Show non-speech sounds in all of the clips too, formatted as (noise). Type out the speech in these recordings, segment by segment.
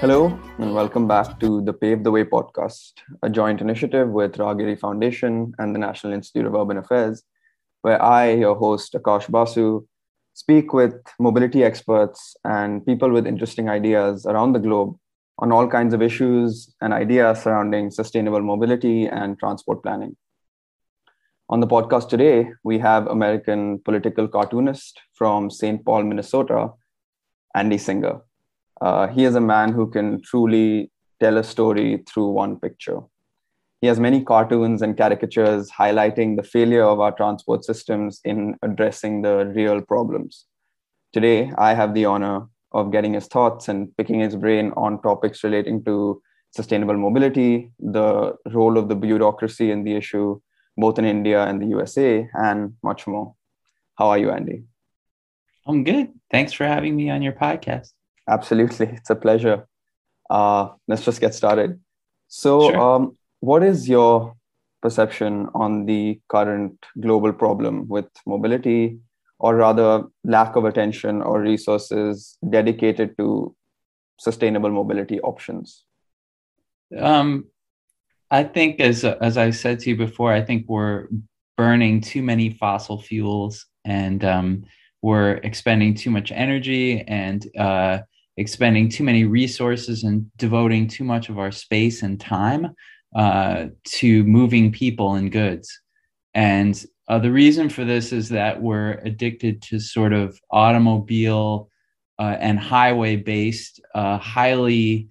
Hello, and welcome back to the Pave the Way podcast, a joint initiative with Raahgiri Foundation and the National Institute of Urban Affairs, where I, your host Akash Basu, speak with mobility experts and people with interesting ideas around the globe on all kinds of issues and ideas surrounding sustainable mobility and transport planning. On the podcast today, we have American political cartoonist from St. Paul, Minnesota, Andy Singer. Uh, he is a man who can truly tell a story through one picture. He has many cartoons and caricatures highlighting the failure of our transport systems in addressing the real problems. Today, I have the honor of getting his thoughts and picking his brain on topics relating to sustainable mobility, the role of the bureaucracy in the issue, both in India and the USA, and much more. How are you, Andy? I'm good. Thanks for having me on your podcast. Absolutely. It's a pleasure. Uh, let's just get started. So, Sure. um, what is your perception on the current global problem with mobility, or rather, lack of attention or resources dedicated to sustainable mobility options? Um, I think, as as I said to you before, I think we're burning too many fossil fuels and um, we're expending too much energy and uh, expending too many resources and devoting too much of our space and time uh, to moving people and goods. And uh, the reason for this is that we're addicted to sort of automobile uh, and highway based, uh, highly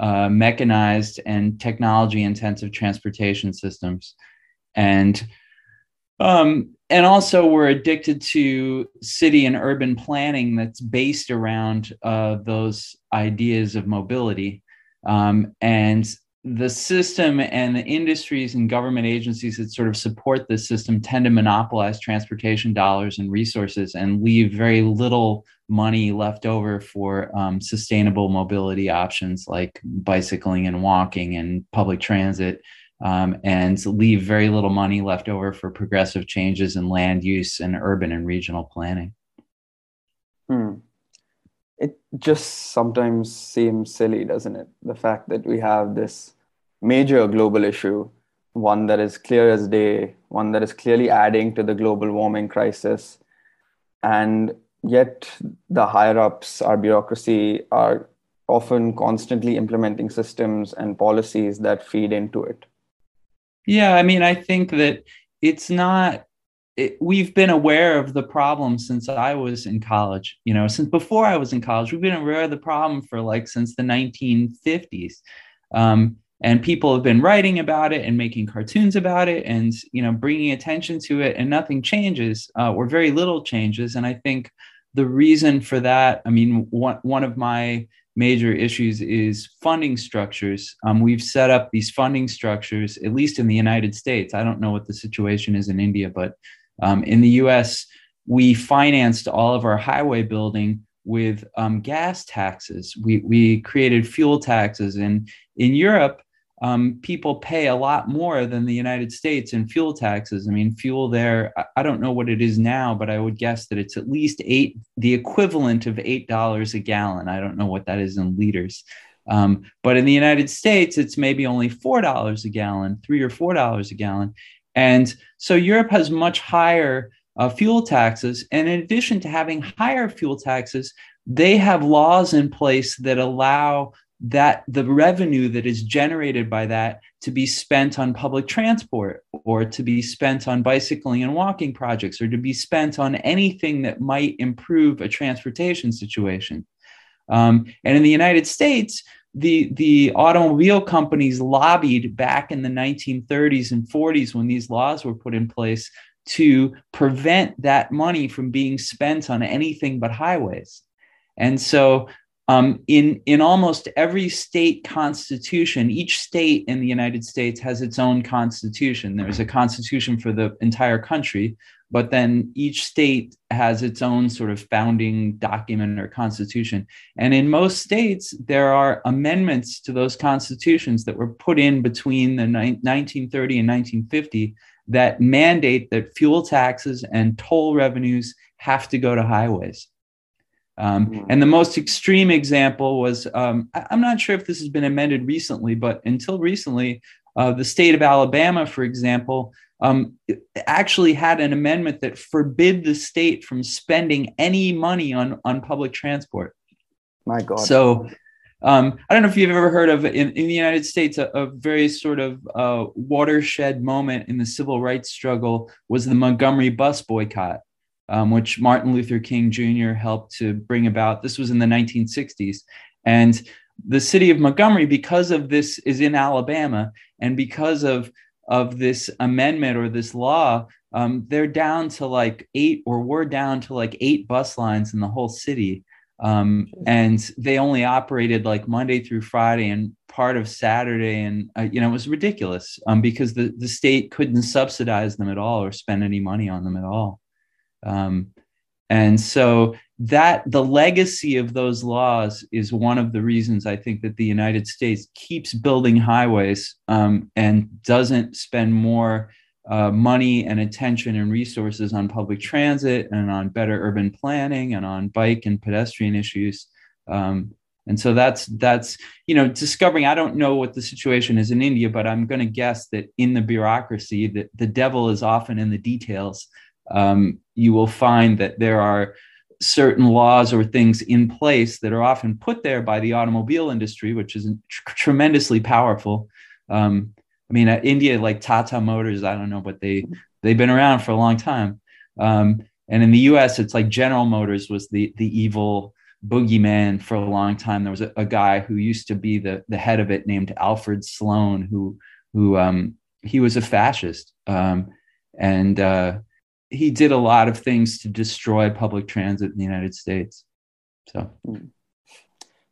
uh, mechanized and technology intensive transportation systems. And um, and also we're addicted to city and urban planning that's based around uh, those ideas of mobility. Um, and the system and the industries and government agencies that sort of support this system tend to monopolize transportation dollars and resources and leave very little money left over for um, sustainable mobility options like bicycling and walking and public transit um, and leave very little money left over for progressive changes in land use and urban and regional planning. Hmm. It just sometimes seems silly, doesn't it? The fact that we have this major global issue, one that is clear as day, one that is clearly adding to the global warming crisis, and yet the higher ups, our bureaucracy, are often constantly implementing systems and policies that feed into it. Yeah, I mean, I think that it's not. It, we've been aware of the problem since I was in college. You know, since before I was in college, we've been aware of the problem for like since the 1950s. Um, and people have been writing about it and making cartoons about it and you know bringing attention to it and nothing changes uh, or very little changes and i think the reason for that i mean one, one of my major issues is funding structures um, we've set up these funding structures at least in the united states i don't know what the situation is in india but um, in the us we financed all of our highway building with um, gas taxes we, we created fuel taxes and in europe um, people pay a lot more than the United States in fuel taxes. I mean, fuel there, I don't know what it is now, but I would guess that it's at least eight, the equivalent of $8 a gallon. I don't know what that is in liters. Um, but in the United States, it's maybe only $4 a gallon, three or $4 a gallon. And so Europe has much higher uh, fuel taxes. And in addition to having higher fuel taxes, they have laws in place that allow that the revenue that is generated by that to be spent on public transport or to be spent on bicycling and walking projects or to be spent on anything that might improve a transportation situation. Um, and in the United States, the, the automobile companies lobbied back in the 1930s and 40s when these laws were put in place to prevent that money from being spent on anything but highways. And so um, in, in almost every state constitution, each state in the United States has its own constitution. There's a constitution for the entire country, but then each state has its own sort of founding document or constitution. And in most states, there are amendments to those constitutions that were put in between the 1930 and 1950 that mandate that fuel taxes and toll revenues have to go to highways. Um, mm. And the most extreme example was um, I, am not sure if this has been amended recently, but until recently, uh, the state of Alabama, for example, um, actually had an amendment that forbid the state from spending any money on, on public transport. My God. So um, I don't know if you've ever heard of in, in the United States a, a very sort of uh, watershed moment in the civil rights struggle was the Montgomery bus boycott, um, which Martin Luther King Jr. helped to bring about. This was in the 1960s, and the city of Montgomery, because of this, is in Alabama, and because of of this amendment or this law, um, they're down to like eight, or we're down to like eight bus lines in the whole city. Um, and they only operated like Monday through Friday and part of Saturday, and uh, you know it was ridiculous um, because the the state couldn't subsidize them at all or spend any money on them at all. Um, and so that the legacy of those laws is one of the reasons I think that the United States keeps building highways um, and doesn't spend more uh, money and attention and resources on public transit and on better urban planning and on bike and pedestrian issues. Um, and so that's that's you know discovering. I don't know what the situation is in India, but I'm going to guess that in the bureaucracy, that the devil is often in the details. Um, you will find that there are certain laws or things in place that are often put there by the automobile industry, which is tr- tremendously powerful. Um, I mean, uh, India, like Tata Motors, I don't know, but they they've been around for a long time. Um, and in the U.S., it's like General Motors was the the evil boogeyman for a long time. There was a, a guy who used to be the the head of it, named Alfred Sloan, who who um, he was a fascist, um, and uh, he did a lot of things to destroy public transit in the United States. So, hmm.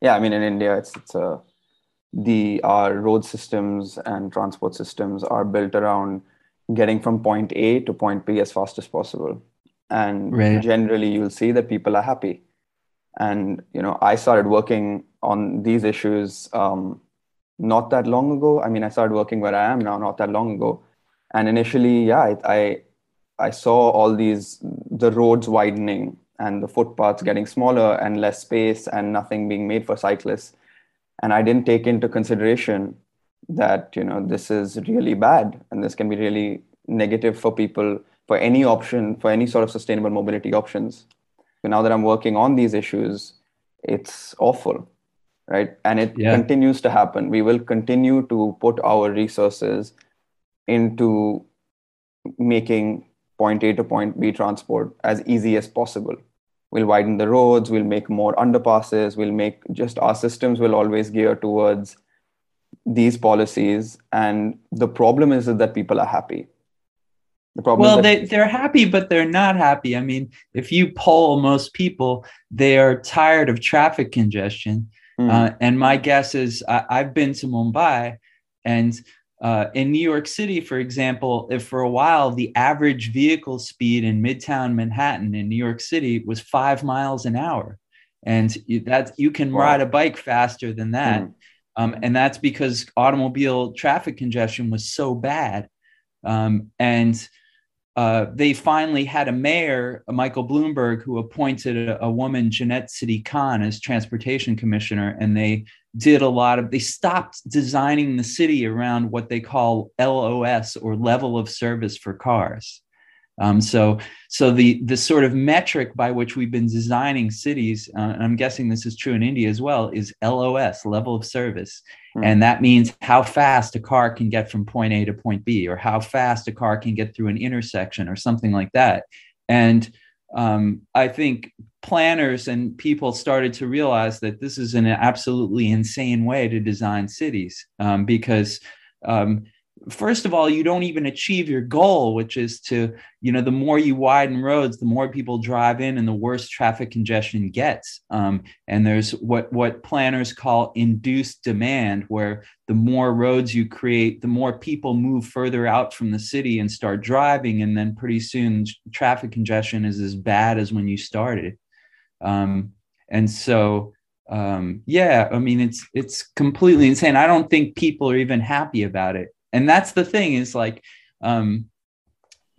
yeah, I mean, in India, it's it's a the our road systems and transport systems are built around getting from point A to point B as fast as possible, and right. generally, you'll see that people are happy. And you know, I started working on these issues um, not that long ago. I mean, I started working where I am now not that long ago, and initially, yeah, I, I I saw all these the roads widening and the footpaths getting smaller and less space and nothing being made for cyclists. And I didn't take into consideration that you know this is really bad and this can be really negative for people for any option for any sort of sustainable mobility options. So now that I'm working on these issues, it's awful, right? And it yeah. continues to happen. We will continue to put our resources into making point A to point B transport as easy as possible. We'll widen the roads, we'll make more underpasses, we'll make just our systems will always gear towards these policies. And the problem is that people are happy. The problem well, they, they're happy, but they're not happy. I mean, if you poll most people, they are tired of traffic congestion. Mm. Uh, and my guess is I, I've been to Mumbai and uh, in New York City, for example, if for a while the average vehicle speed in Midtown Manhattan in New York City was five miles an hour, and that you can wow. ride a bike faster than that, mm. um, and that's because automobile traffic congestion was so bad, um, and uh, they finally had a mayor, Michael Bloomberg, who appointed a, a woman, Janette Sadik-Khan, as transportation commissioner, and they did a lot of they stopped designing the city around what they call LOS or level of service for cars. Um, so, so the the sort of metric by which we've been designing cities, uh, and I'm guessing this is true in India as well, is LOS, level of service, mm. and that means how fast a car can get from point A to point B, or how fast a car can get through an intersection, or something like that. And um, I think planners and people started to realize that this is an absolutely insane way to design cities um, because um, first of all you don't even achieve your goal which is to you know the more you widen roads the more people drive in and the worse traffic congestion gets. Um, and there's what what planners call induced demand where the more roads you create the more people move further out from the city and start driving. And then pretty soon traffic congestion is as bad as when you started. Um, and so um, yeah i mean it's it's completely insane. I don't think people are even happy about it and that's the thing is like um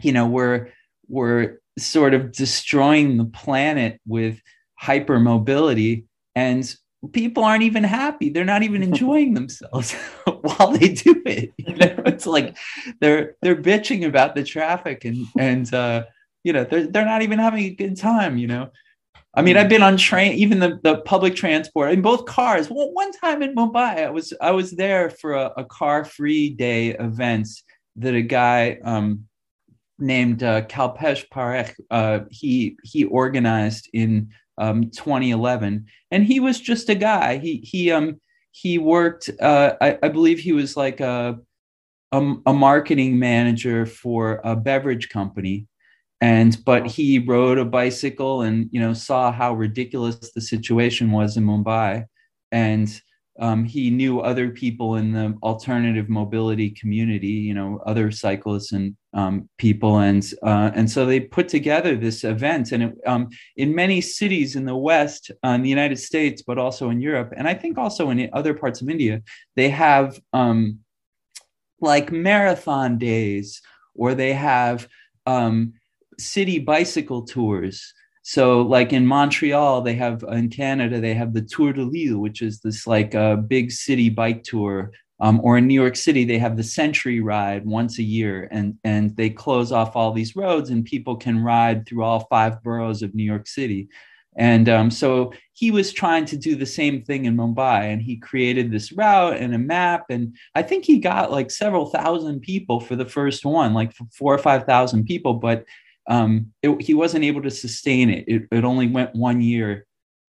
you know we're we're sort of destroying the planet with hypermobility and people aren't even happy. They're not even (laughs) enjoying themselves (laughs) while they do it. (laughs) You know it's like they're they're bitching about the traffic and and uh you know they're, they're not even having a good time you know I mean, I've been on train, even the, the public transport in both cars. Well, one time in Mumbai, I was I was there for a, a car free day event that a guy um, named uh, Kalpesh Parekh uh, he he organized in um, 2011, and he was just a guy. He he um he worked. Uh, I, I believe he was like a, a a marketing manager for a beverage company and but he rode a bicycle and you know saw how ridiculous the situation was in mumbai. And um, he knew other people in the alternative mobility community you know other cyclists and um, people. And uh, and so they put together this event. And it, um, in many cities in the west uh, in the united states but also in europe and i think also in other parts of india they have um, like marathon days or they have um, city bicycle tours. So, like in Montreal, they have in Canada, they have the Tour de l'Île, which is this like a uh, big city bike tour. Um, or in New York City, they have the Century Ride once a year, and and they close off all these roads, and people can ride through all five boroughs of New York City. And um, so he was trying to do the same thing in Mumbai, and he created this route and a map. And I think he got like several thousand people for the first one, like four or five thousand people. But um, it, he wasn't able to sustain it. It, it only went one year,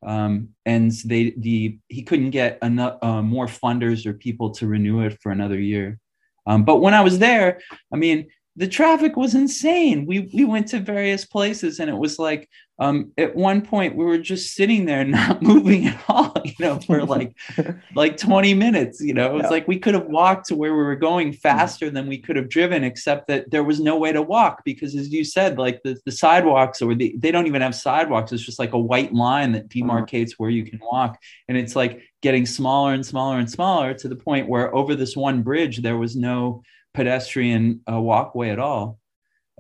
um, and they the he couldn't get enough uh, more funders or people to renew it for another year. Um, but when I was there, I mean, the traffic was insane. We we went to various places, and it was like um, at one point we were just sitting there (laughs) not moving at all you know for like (laughs) like 20 minutes you know it was yeah. like we could have walked to where we were going faster than we could have driven except that there was no way to walk because as you said like the, the sidewalks or the, they don't even have sidewalks it's just like a white line that mm-hmm. demarcates where you can walk and it's like getting smaller and smaller and smaller to the point where over this one bridge there was no pedestrian uh, walkway at all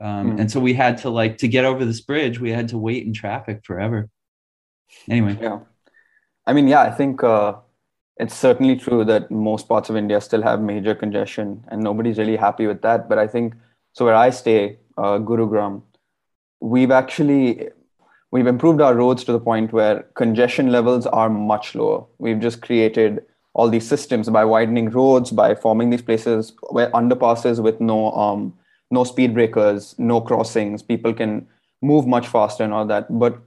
um, mm. And so we had to like to get over this bridge, we had to wait in traffic forever. Anyway. Yeah. I mean, yeah, I think uh, it's certainly true that most parts of India still have major congestion and nobody's really happy with that. But I think so where I stay, uh, Gurugram, we've actually we've improved our roads to the point where congestion levels are much lower. We've just created all these systems by widening roads, by forming these places where underpasses with no um, no speed breakers, no crossings. People can move much faster and all that. But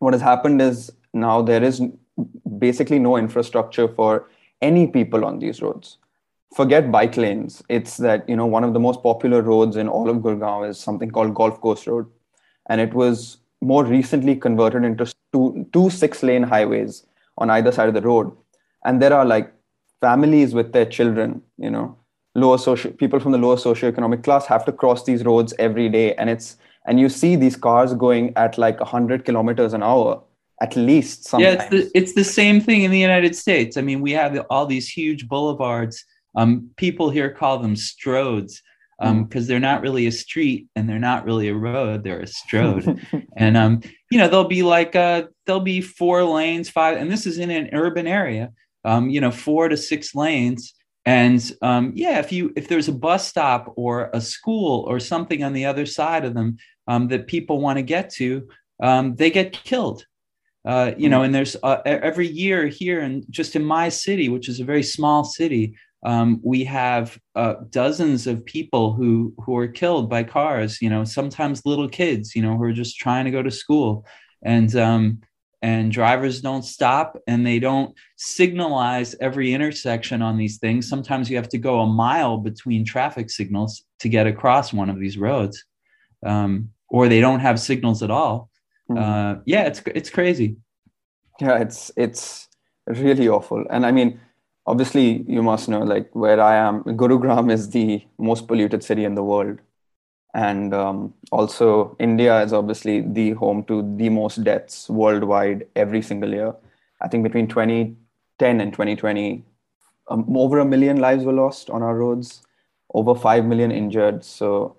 what has happened is now there is basically no infrastructure for any people on these roads. Forget bike lanes. It's that, you know, one of the most popular roads in all of Gurgaon is something called Golf Course Road. And it was more recently converted into two, two six lane highways on either side of the road. And there are like families with their children, you know, lower social people from the lower socioeconomic class have to cross these roads every day. And it's and you see these cars going at like 100 kilometers an hour at least sometimes. yeah it's the, it's the same thing in the united states. I mean we have all these huge boulevards. Um, people here call them stroads because um, mm. they're not really a street and they're not really a road they're a stroad. (laughs) And um, you know there'll be like uh, there'll be four lanes five and this is in an urban area um, you know four to six lanes. And um, yeah if you if there's a bus stop or a school or something on the other side of them um, that people want to get to um, they get killed. Uh, you know mm-hmm. and there's uh, every year here and just in my city which is a very small city um, we have uh, dozens of people who who are killed by cars you know sometimes little kids you know who are just trying to go to school. And um, and drivers don't stop and they don't signalize every intersection on these things. Sometimes you have to go a mile between traffic signals to get across one of these roads, um, or they don't have signals at all. Mm-hmm. Uh, yeah, it's it's crazy. Yeah, it's it's really awful. And I mean, obviously, you must know, like where I am, Gurugram is the most polluted city in the world and um, also india is obviously the home to the most deaths worldwide every single year. I think between 2010 and 2020 um, over a million lives were lost on our roads over 5 million injured. So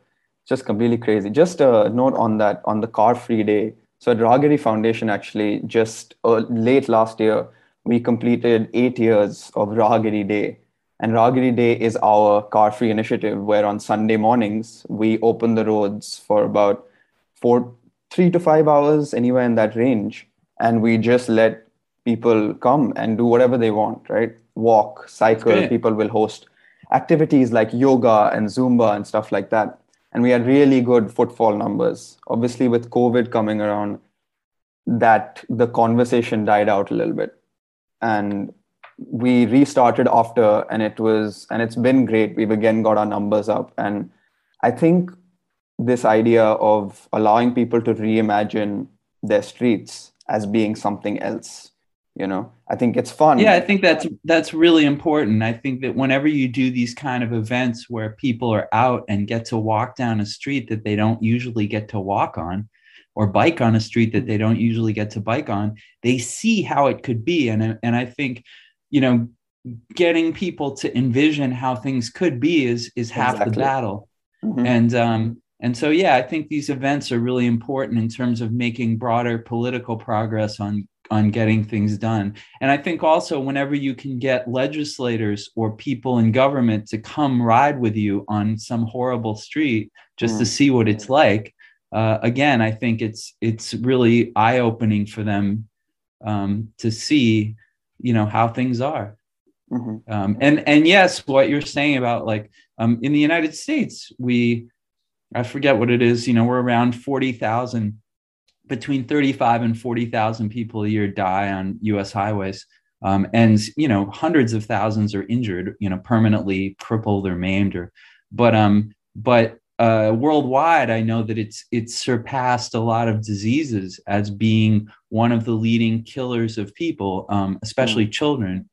just completely crazy. Just a note on that on the car free day. So at Raahgiri foundation actually just uh, late last year we completed eight years of Raahgiri day and Raahgiri Day is our car free initiative where on Sunday mornings we open the roads for about four, three to five hours, anywhere in that range. And we just let people come and do whatever they want, right? Walk, cycle, people will host activities like yoga and Zumba and stuff like that. And we had really good footfall numbers. Obviously, with COVID coming around, that the conversation died out a little bit. And we restarted after and it was and it's been great. We've again got our numbers up. And i think this idea of allowing people to reimagine their streets as being something else you know i think it's fun. Yeah i think that's that's really important. I think that whenever you do these kind of events where people are out and get to walk down a street that they don't usually get to walk on or bike on a street that they don't usually get to bike on they see how it could be. And and i think you know getting people to envision how things could be is is half exactly. the battle mm-hmm. and um and so yeah i think these events are really important in terms of making broader political progress on on getting things done and i think also whenever you can get legislators or people in government to come ride with you on some horrible street just mm. to see what it's like uh, again i think it's it's really eye-opening for them um, to see you know how things are mm-hmm. um, and and yes what you're saying about like um, in the united states we i forget what it is you know we're around 40000 between 35 and 40000 people a year die on us highways um, and you know hundreds of thousands are injured you know permanently crippled or maimed or but um but uh, worldwide, I know that it's it's surpassed a lot of diseases as being one of the leading killers of people, um, especially mm. children.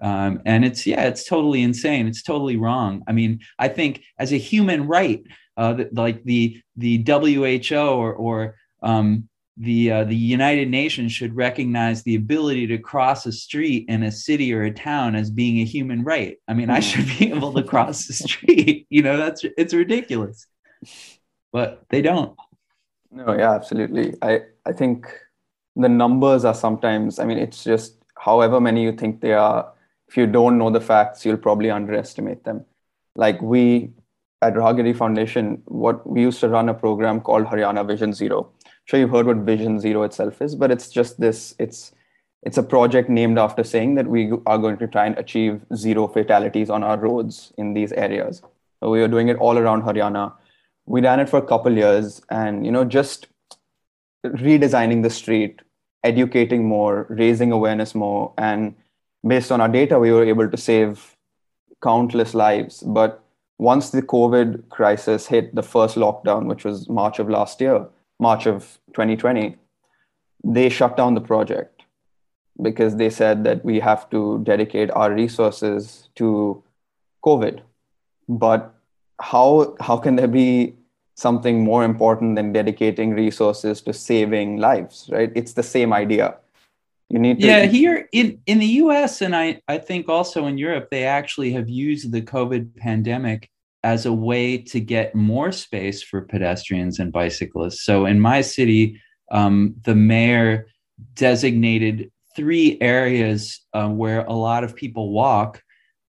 Um, and it's yeah, it's totally insane. It's totally wrong. I mean, I think as a human right, uh, like the the WHO or or um, the uh, the United Nations should recognize the ability to cross a street in a city or a town as being a human right. I mean, I should be able to cross the street. (laughs) You know, that's it's ridiculous, but they don't. No, yeah, absolutely. I I think the numbers are sometimes. I mean, it's just however many you think they are. If you don't know the facts, you'll probably underestimate them. Like we at Raahgiri Foundation, what we used to run a program called Haryana Vision Zero sure you've heard what Vision Zero itself is, but it's just this. It's it's a project named after saying that we are going to try and achieve zero fatalities on our roads in these areas. So we are doing it all around Haryana. We ran it for a couple years, and you know, just redesigning the street, educating more, raising awareness more, and based on our data, we were able to save countless lives. But once the COVID crisis hit the first lockdown, which was March of last year, March of 2020, they shut down the project because they said that we have to dedicate our resources to COVID. But how how can there be something more important than dedicating resources to saving lives? Right? It's the same idea. You need to- yeah here in in the U.S. and I I think also in Europe they actually have used the COVID pandemic as a way to get more space for pedestrians and bicyclists. So in my city, um, the mayor designated three areas uh, where a lot of people walk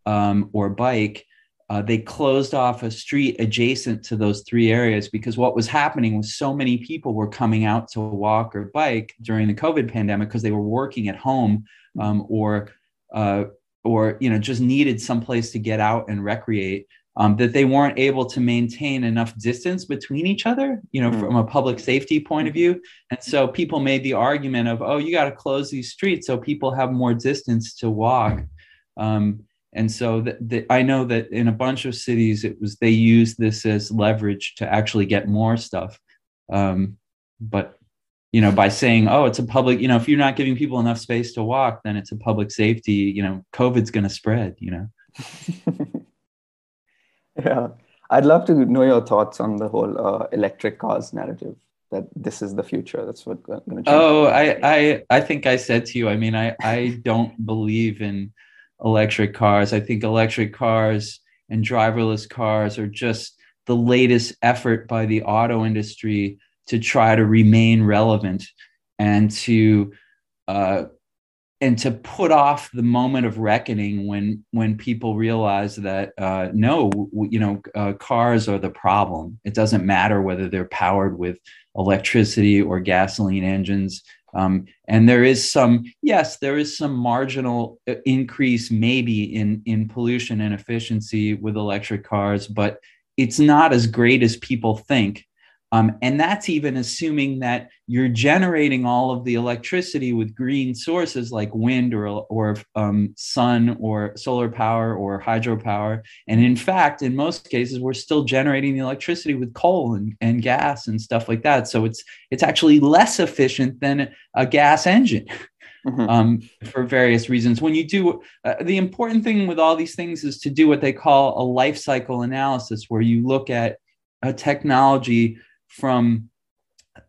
um, or bike. Uh, they closed off a street adjacent to those three areas because what was happening was so many people were coming out to walk or bike during the COVID pandemic because they were working at home um, or uh, or you know just needed some place to get out and recreate um, that they weren't able to maintain enough distance between each other, you know, mm. from a public safety point of view. And so people made the argument of, oh, you got to close these streets so people have more distance to walk. Um, and so the, the, I know that in a bunch of cities, it was they used this as leverage to actually get more stuff. Um, but you know, by saying, oh, it's a public, you know, if you're not giving people enough space to walk, then it's a public safety, you know, COVID's going to spread, you know. (laughs) yeah. I'd love to know your thoughts on the whole uh, electric cars narrative that this is the future. That's what I'm going to change. Oh, I, I, I think I said to you, I mean, I, I don't believe in electric cars. I think electric cars and driverless cars are just the latest effort by the auto industry to try to remain relevant and to uh, and to put off the moment of reckoning when when people realize that uh, no you know uh, cars are the problem. It doesn't matter whether they're powered with electricity or gasoline engines um, and there is some yes there is some marginal uh, increase maybe in in pollution and efficiency with electric cars but it's not as great as people think um, and that's even assuming that you're generating all of the electricity with green sources like wind or, or um, sun or solar power or hydropower. And in fact, in most cases, we're still generating the electricity with coal and, and gas and stuff like that. So it's it's actually less efficient than a gas engine. Mm-hmm. Um, for various reasons. When you do uh, the important thing with all these things is to do what they call a life cycle analysis, where you look at a technology from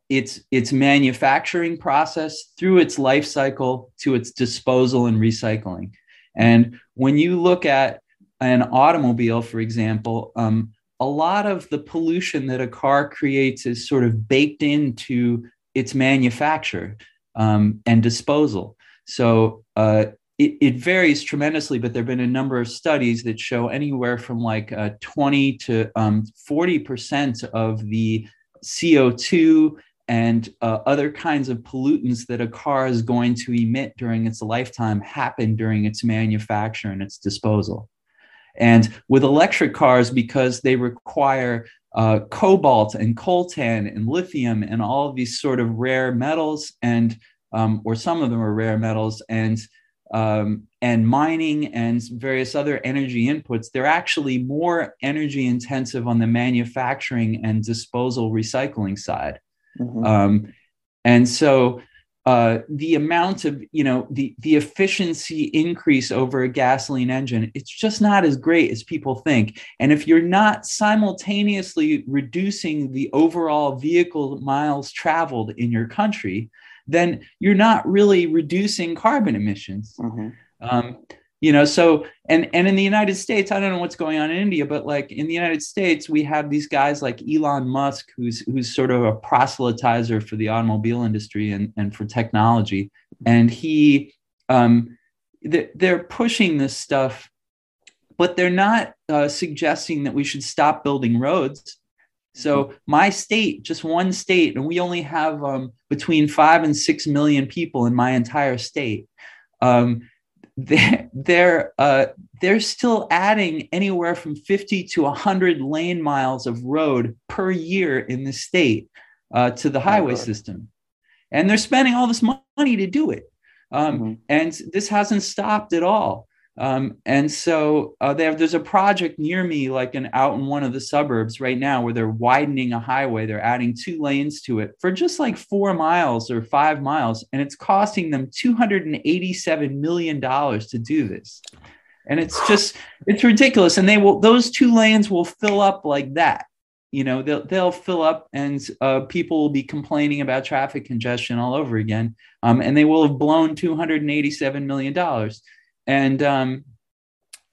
its its manufacturing process through its life cycle to its disposal and recycling. And when you look at an automobile, for example, um, a lot of the pollution that a car creates is sort of baked into its manufacture um, and disposal. So uh, it, it, varies tremendously, but there have been a number of studies that show anywhere from like uh, 20 to um, 40% of the CO2 and uh, other kinds of pollutants that a car is going to emit during its lifetime happen during its manufacture and its disposal. And with electric cars, because they require uh, cobalt and coltan and lithium and all of these sort of rare metals, and um, or some of them are rare metals, and um, and mining and various other energy inputs, they're actually more energy intensive on the manufacturing and disposal recycling side. Mm-hmm. Um, and so uh, the amount of, you know, the, the efficiency increase over a gasoline engine, it's just not as great as people think. And if you're not simultaneously reducing the overall vehicle miles traveled in your country, then you're not really reducing carbon emissions. Mm-hmm. Um, you know, so and and in the United States, I don't know what's going on in India, but like in the United States, we have these guys like Elon Musk, who's who's sort of a proselytizer for the automobile industry and and for technology, and he um, they're pushing this stuff, but they're not uh, suggesting that we should stop building roads so mm-hmm. my state, just one state, and we only have um, between five and six million people in my entire state. Um, (laughs) they're they're, uh, they're still adding anywhere from 50 to 100 lane miles of road per year in the state uh, to the highway oh, system, and they're spending all this money to do it. Um, mm-hmm. And this hasn't stopped at all. Um, and so uh, have, there's a project near me, like an out in one of the suburbs right now, where they're widening a highway. They're adding two lanes to it for just like four miles or five miles, and it's costing them 287 million dollars to do this. And it's just it's ridiculous. And they will those two lanes will fill up like that. You know, they'll they'll fill up, and uh, people will be complaining about traffic congestion all over again. Um, and they will have blown 287 million dollars and um,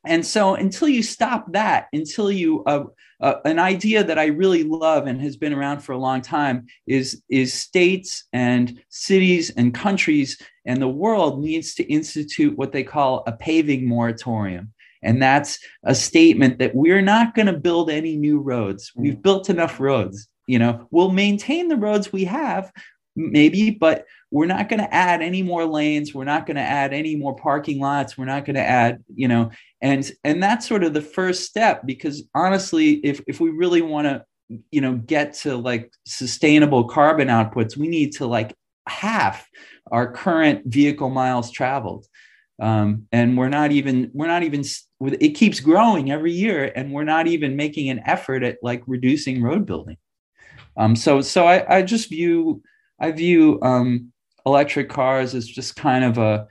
and so until you stop that until you uh, uh, an idea that i really love and has been around for a long time is is states and cities and countries and the world needs to institute what they call a paving moratorium. And that's a statement that we're not going to build any new roads. We've mm. built enough roads you know? We'll maintain the roads we have maybe, but we're not going to add any more lanes. We're not going to add any more parking lots. We're not going to add, you know, and and that's sort of the first step because honestly, if if we really want to, you know, get to like sustainable carbon outputs, we need to like half our current vehicle miles traveled. Um, and we're not even we're not even it keeps growing every year and we're not even making an effort at like reducing road building um, so so I, I just view I view um, electric cars as just kind of a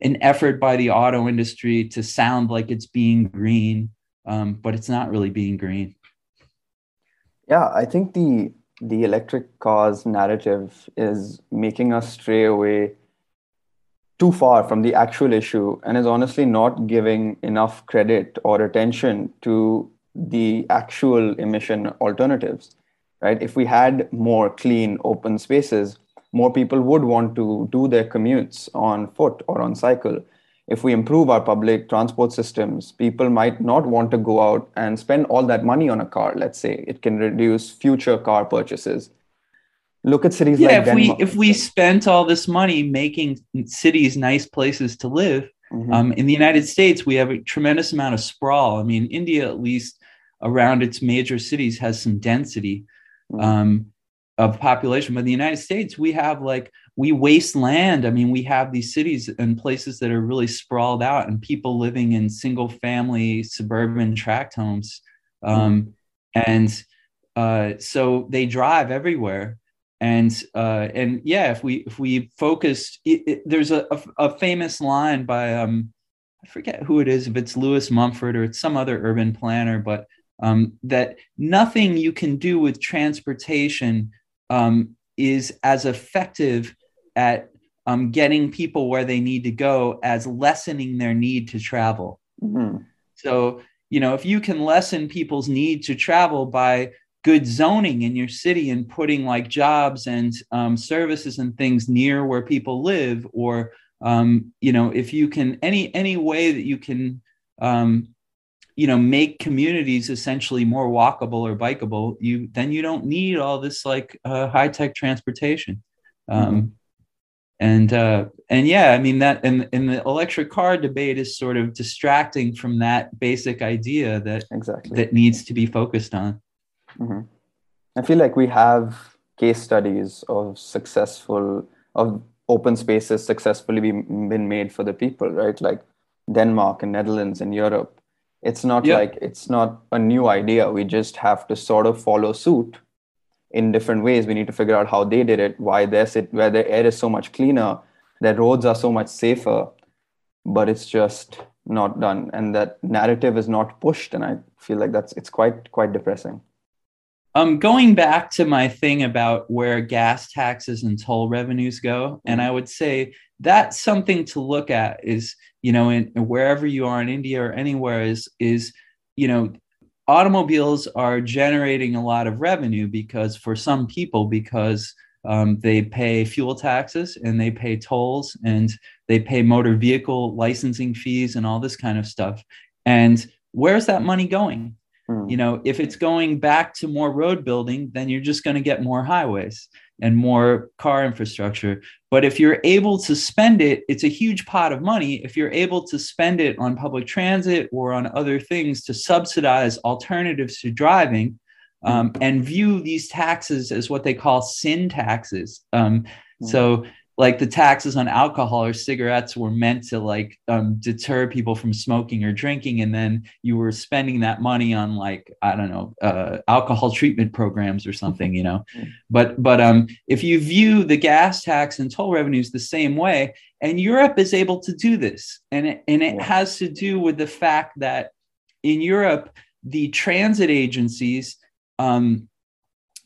an effort by the auto industry to sound like it's being green, um, but it's not really being green. Yeah, I think the the electric cars narrative is making us stray away too far from the actual issue and is honestly not giving enough credit or attention to the actual emission alternatives right? If we had more clean open spaces, more people would want to do their commutes on foot or on cycle. If we improve our public transport systems, people might not want to go out and spend all that money on a car. Let's say it can reduce future car purchases. Look at cities yeah, like if Denmark. we if we spent all this money making cities nice places to live, mm-hmm. um, in the United States we have a tremendous amount of sprawl. I mean, India at least around its major cities has some density Mm-hmm. um, of population. But in the United States, we have like we waste land. I mean, we have these cities and places that are really sprawled out, and people living in single family suburban tract homes. Um, mm-hmm. and uh, so they drive everywhere. And uh, and yeah, if we if we focused, it, it, there's a, a, a famous line by um, I forget who it is, if it's Lewis Mumford or it's some other urban planner, but um, that nothing you can do with transportation um, is as effective at um, getting people where they need to go as lessening their need to travel. Mm-hmm. So, you know, if you can lessen people's need to travel by good zoning in your city and putting like jobs and um, services and things near where people live, or um, you know, if you can any any way that you can um, you know make communities essentially more walkable or bikeable you then you don't need all this like uh, high tech transportation um, mm-hmm. and uh, and yeah i mean that and, and the electric car debate is sort of distracting from that basic idea that exactly. that needs to be focused on. Mm-hmm. i feel like we have case studies of successful of open spaces successfully been made for the people right? Like denmark and netherlands and europe it's not yep. like it's not a new idea. We just have to sort of follow suit in different ways. We need to figure out how they did it, why their where their air is so much cleaner, their roads are so much safer, but it's just not done. And that narrative is not pushed. And I feel like that's it's quite quite depressing. Um, going back to my thing about where gas taxes and toll revenues go, and mm-hmm. I would say that's something to look at is you know in wherever you are in india or anywhere is is you know automobiles are generating a lot of revenue because for some people because um, they pay fuel taxes and they pay tolls and they pay motor vehicle licensing fees and all this kind of stuff and where's that money going mm. you know if it's going back to more road building then you're just going to get more highways and more car infrastructure. But if you're able to spend it, it's a huge pot of money. If you're able to spend it on public transit or on other things to subsidize alternatives to driving, um, and view these taxes as what they call sin taxes. Um, so like the taxes on alcohol or cigarettes were meant to like um, deter people from smoking or drinking and then you were spending that money on like i don't know uh, alcohol treatment programs or something you know mm-hmm. but but um if you view the gas tax and toll revenues the same way and europe is able to do this and it, and it has to do with the fact that in europe the transit agencies um,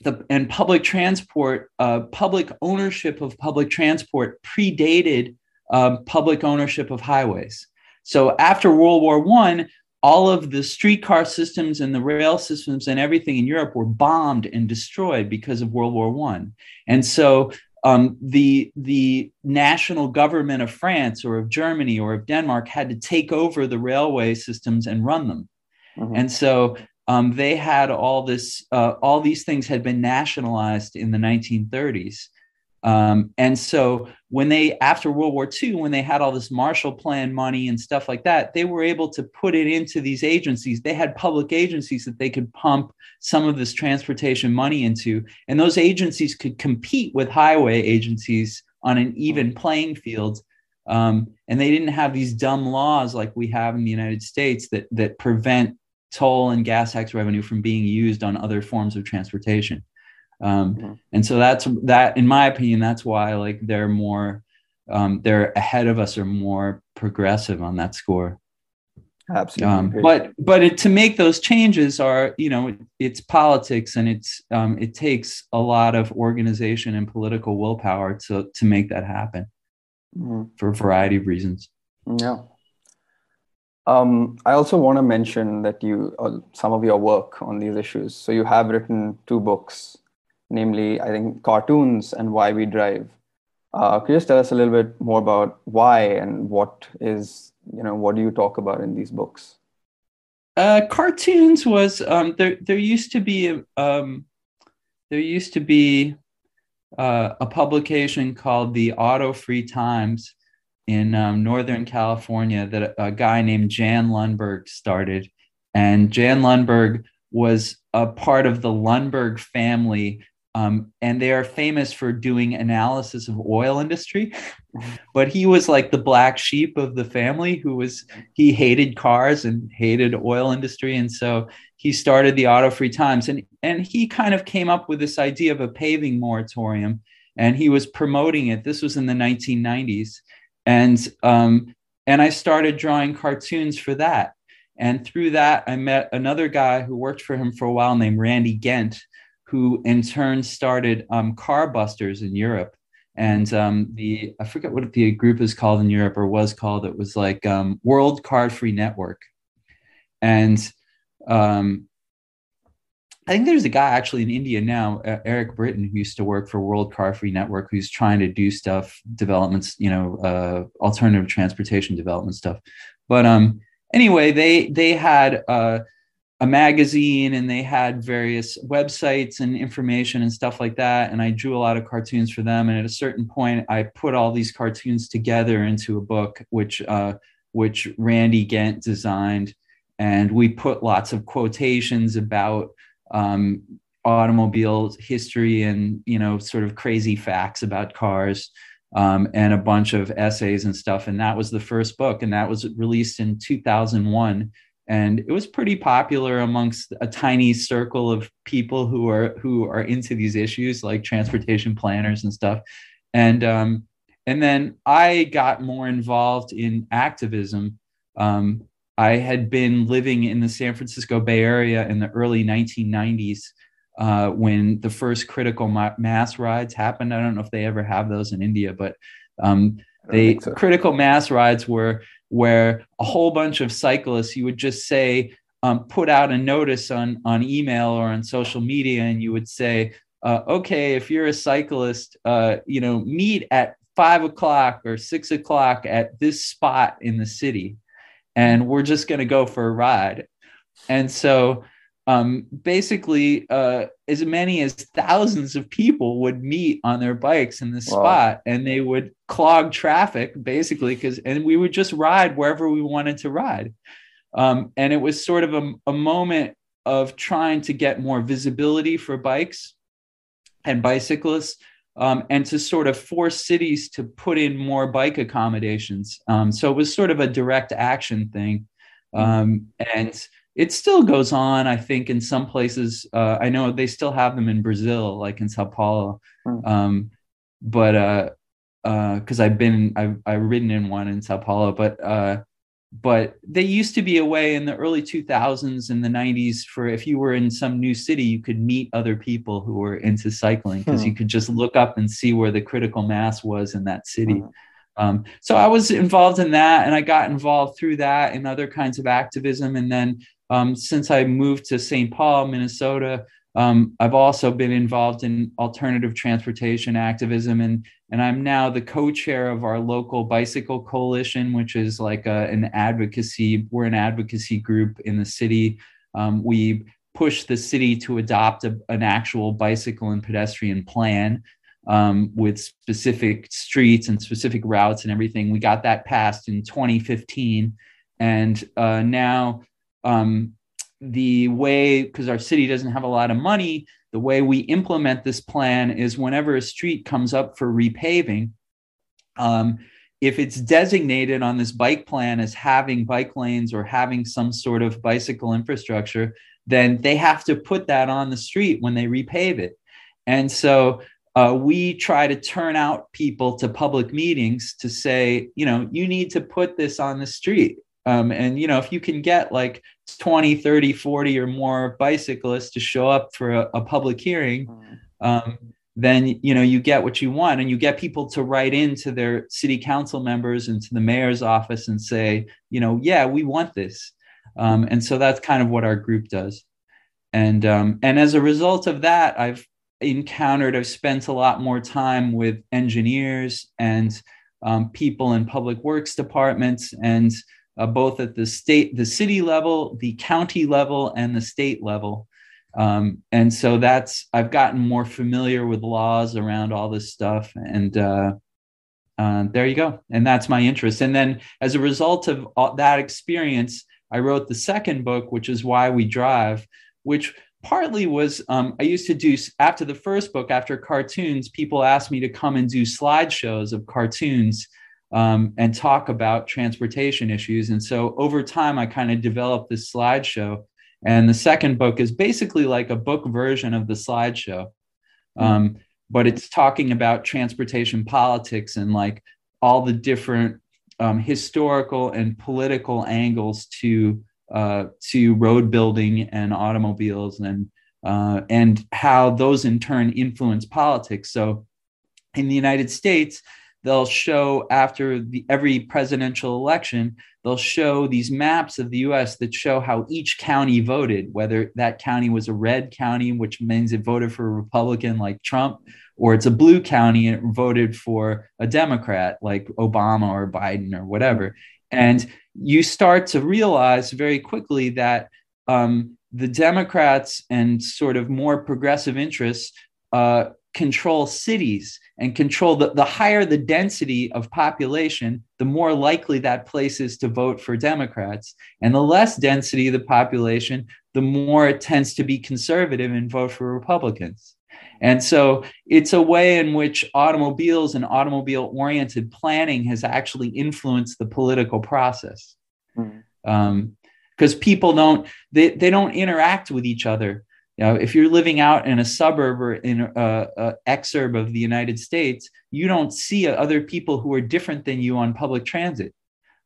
the and public transport, uh, public ownership of public transport predated um, public ownership of highways. So after World War One, all of the streetcar systems and the rail systems and everything in Europe were bombed and destroyed because of World War One. And so um, the the national government of France or of Germany or of Denmark had to take over the railway systems and run them. Mm-hmm. And so um, they had all this, uh, all these things had been nationalized in the 1930s. Um, and so when they, after World War II, when they had all this Marshall Plan money and stuff like that, they were able to put it into these agencies. They had public agencies that they could pump some of this transportation money into. And those agencies could compete with highway agencies on an even playing field. Um, and they didn't have these dumb laws like we have in the United States that, that prevent toll and gas tax revenue from being used on other forms of transportation. Um, mm-hmm. And so that's that, in my opinion, that's why like they're more, um, they're ahead of us or more progressive on that score. Absolutely. Um, but but it, to make those changes are you know it, it's politics and it's um, it takes a lot of organization and political willpower to to make that happen mm-hmm. for a variety of reasons. Yeah. Um, I also want to mention that you, uh, some of your work on these issues. So you have written two books, namely, I think, Cartoons and Why We Drive. Uh, could you just tell us a little bit more about why and what is, you know, what do you talk about in these books? Uh, cartoons was um, there. There used to be um, there used to be uh, a publication called the Auto Free Times, in um, Northern California that a, guy named Jan Lundberg started. And Jan Lundberg was a part of the Lundberg family. Um, and they are famous for doing analysis of oil industry. (laughs) But he was like the black sheep of the family who was he hated cars and hated oil industry. And so he started the auto free times. And and he kind of came up with this idea of a paving moratorium. And he was promoting it. This was in the 1990s and um, and I started drawing cartoons for that. And through that, I met another guy who worked for him for a while named Randy Ghent, who in turn started um, Car Busters in Europe. And um, the I forget what the group is called in Europe or was called. It was like um, World Car Free Network. And um, I think there's a guy actually in India now, uh, Eric Britton, who used to work for World Car Free Network, who's trying to do stuff, developments, you know, uh, alternative transportation development stuff. But um, anyway, they they had uh, a magazine and they had various websites and information and stuff like that. And I drew a lot of cartoons for them. And at a certain point, I put all these cartoons together into a book, which uh, which Randy Ghent designed, and we put lots of quotations about um, automobile history and you know sort of crazy facts about cars um, and a bunch of essays and stuff. And that was the first book and that was released in 2001 and it was pretty popular amongst a tiny circle of people who are who are into these issues like transportation planners and stuff. And um, and then i got more involved in activism um, I had been living in the San Francisco Bay Area in the early 1990s uh, when the first critical ma- mass rides happened. I don't know if they ever have those in India, but um, they so. critical mass rides were where a whole bunch of cyclists you would just say um, put out a notice on on email or on social media, and you would say, uh, okay, if you're a cyclist, uh, you know, meet at five o'clock or six o'clock at this spot in the city and we're just going to go for a ride. And so um, basically, uh, as many as thousands of people would meet on their bikes in this wow. spot and they would clog traffic basically because, and we would just ride wherever we wanted to ride. Um, and it was sort of a, a moment of trying to get more visibility for bikes and bicyclists um, and to sort of force cities to put in more bike accommodations. Um, so it was sort of a direct action thing. Um, and it still goes on, I think, in some places. Uh, I know they still have them in Brazil, like in Sao Paulo. Hmm. Um, but because uh, uh, I've been, I've, I've ridden in one in Sao Paulo, but uh, but they used to be a way in the early 2000s and the 90s for if you were in some new city you could meet other people who were into cycling because hmm. you could just look up and see where the critical mass was in that city hmm. um, so i was involved in that and i got involved through that and other kinds of activism and then um, since i moved to st paul minnesota um, I've also been involved in alternative transportation activism, and and I'm now the co-chair of our local bicycle coalition, which is like a, an advocacy. We're an advocacy group in the city. Um, we push the city to adopt a, an actual bicycle and pedestrian plan. um, with specific streets and specific routes and everything. We got that passed in 2015. And uh, now um, the way, because our city doesn't have a lot of money, the way we implement this plan is whenever a street comes up for repaving, um, if it's designated on this bike plan as having bike lanes or having some sort of bicycle infrastructure, then they have to put that on the street when they repave it. And so uh, we try to turn out people to public meetings to say, you know, you need to put this on the street. Um, and, you know, if you can get like 20, 30, 40 or more bicyclists to show up for a, a public hearing, mm. um, then, you know, you get what you want and you get people to write into their city council members and to the mayor's office and say, you know, yeah, we want this. Um, and so that's kind of what our group does. And, um, and as a result of that, I've encountered, I've spent a lot more time with engineers and um, people in public works departments and uh, both at the state, the city level, the county level, and the state level. Um, and so that's I've gotten more familiar with laws around all this stuff, and uh, uh, there you go. And that's my interest. And then as a result of that experience, I wrote the second book, which is Why We Drive, which partly was um, I used to do after the first book, after cartoons, people asked me to come and do slideshows of cartoons um, and talk about transportation issues. And so over time, I kind of developed this slideshow. And the second book is basically like a book version of the slideshow. Hmm. Um, but it's talking about transportation politics and like all the different um, historical and political angles to uh, to road building and automobiles and uh, and how those in turn influence politics. So in the United States, they'll show after the, every presidential election, they'll show these maps of the US that show how each county voted, whether that county was a red county, which means it voted for a Republican like Trump, or it's a blue county and it voted for a Democrat like Obama or Biden or whatever. And you start to realize very quickly that um, the Democrats and sort of more progressive interests uh, control cities and control the, the higher the density of population, the more likely that place is to vote for Democrats. And the less density of the population, the more it tends to be conservative and vote for Republicans. And so it's a way in which automobiles and automobile oriented planning has actually influenced the political process. Mm. Um, because people don't they, they don't interact with each other you know if you're living out in a suburb or in a, a exurb of the united states you don't see other people who are different than you on public transit.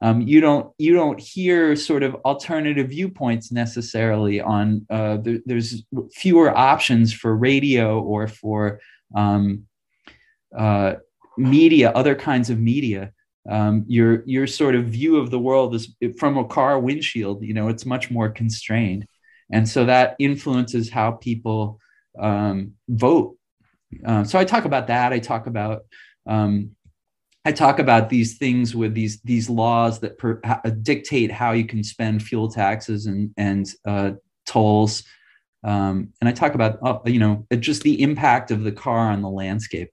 Um, you don't you don't hear sort of alternative viewpoints necessarily on uh, there, there's fewer options for radio or for um, uh, media other kinds of media. Um, your your sort of view of the world is from a car windshield you know it's much more constrained and so that influences how people um, vote uh, so i talk about that i talk about um, I talk about these things with these these laws that per, dictate how you can spend fuel taxes and and uh, tolls, um, and I talk about uh, you know just the impact of the car on the landscape.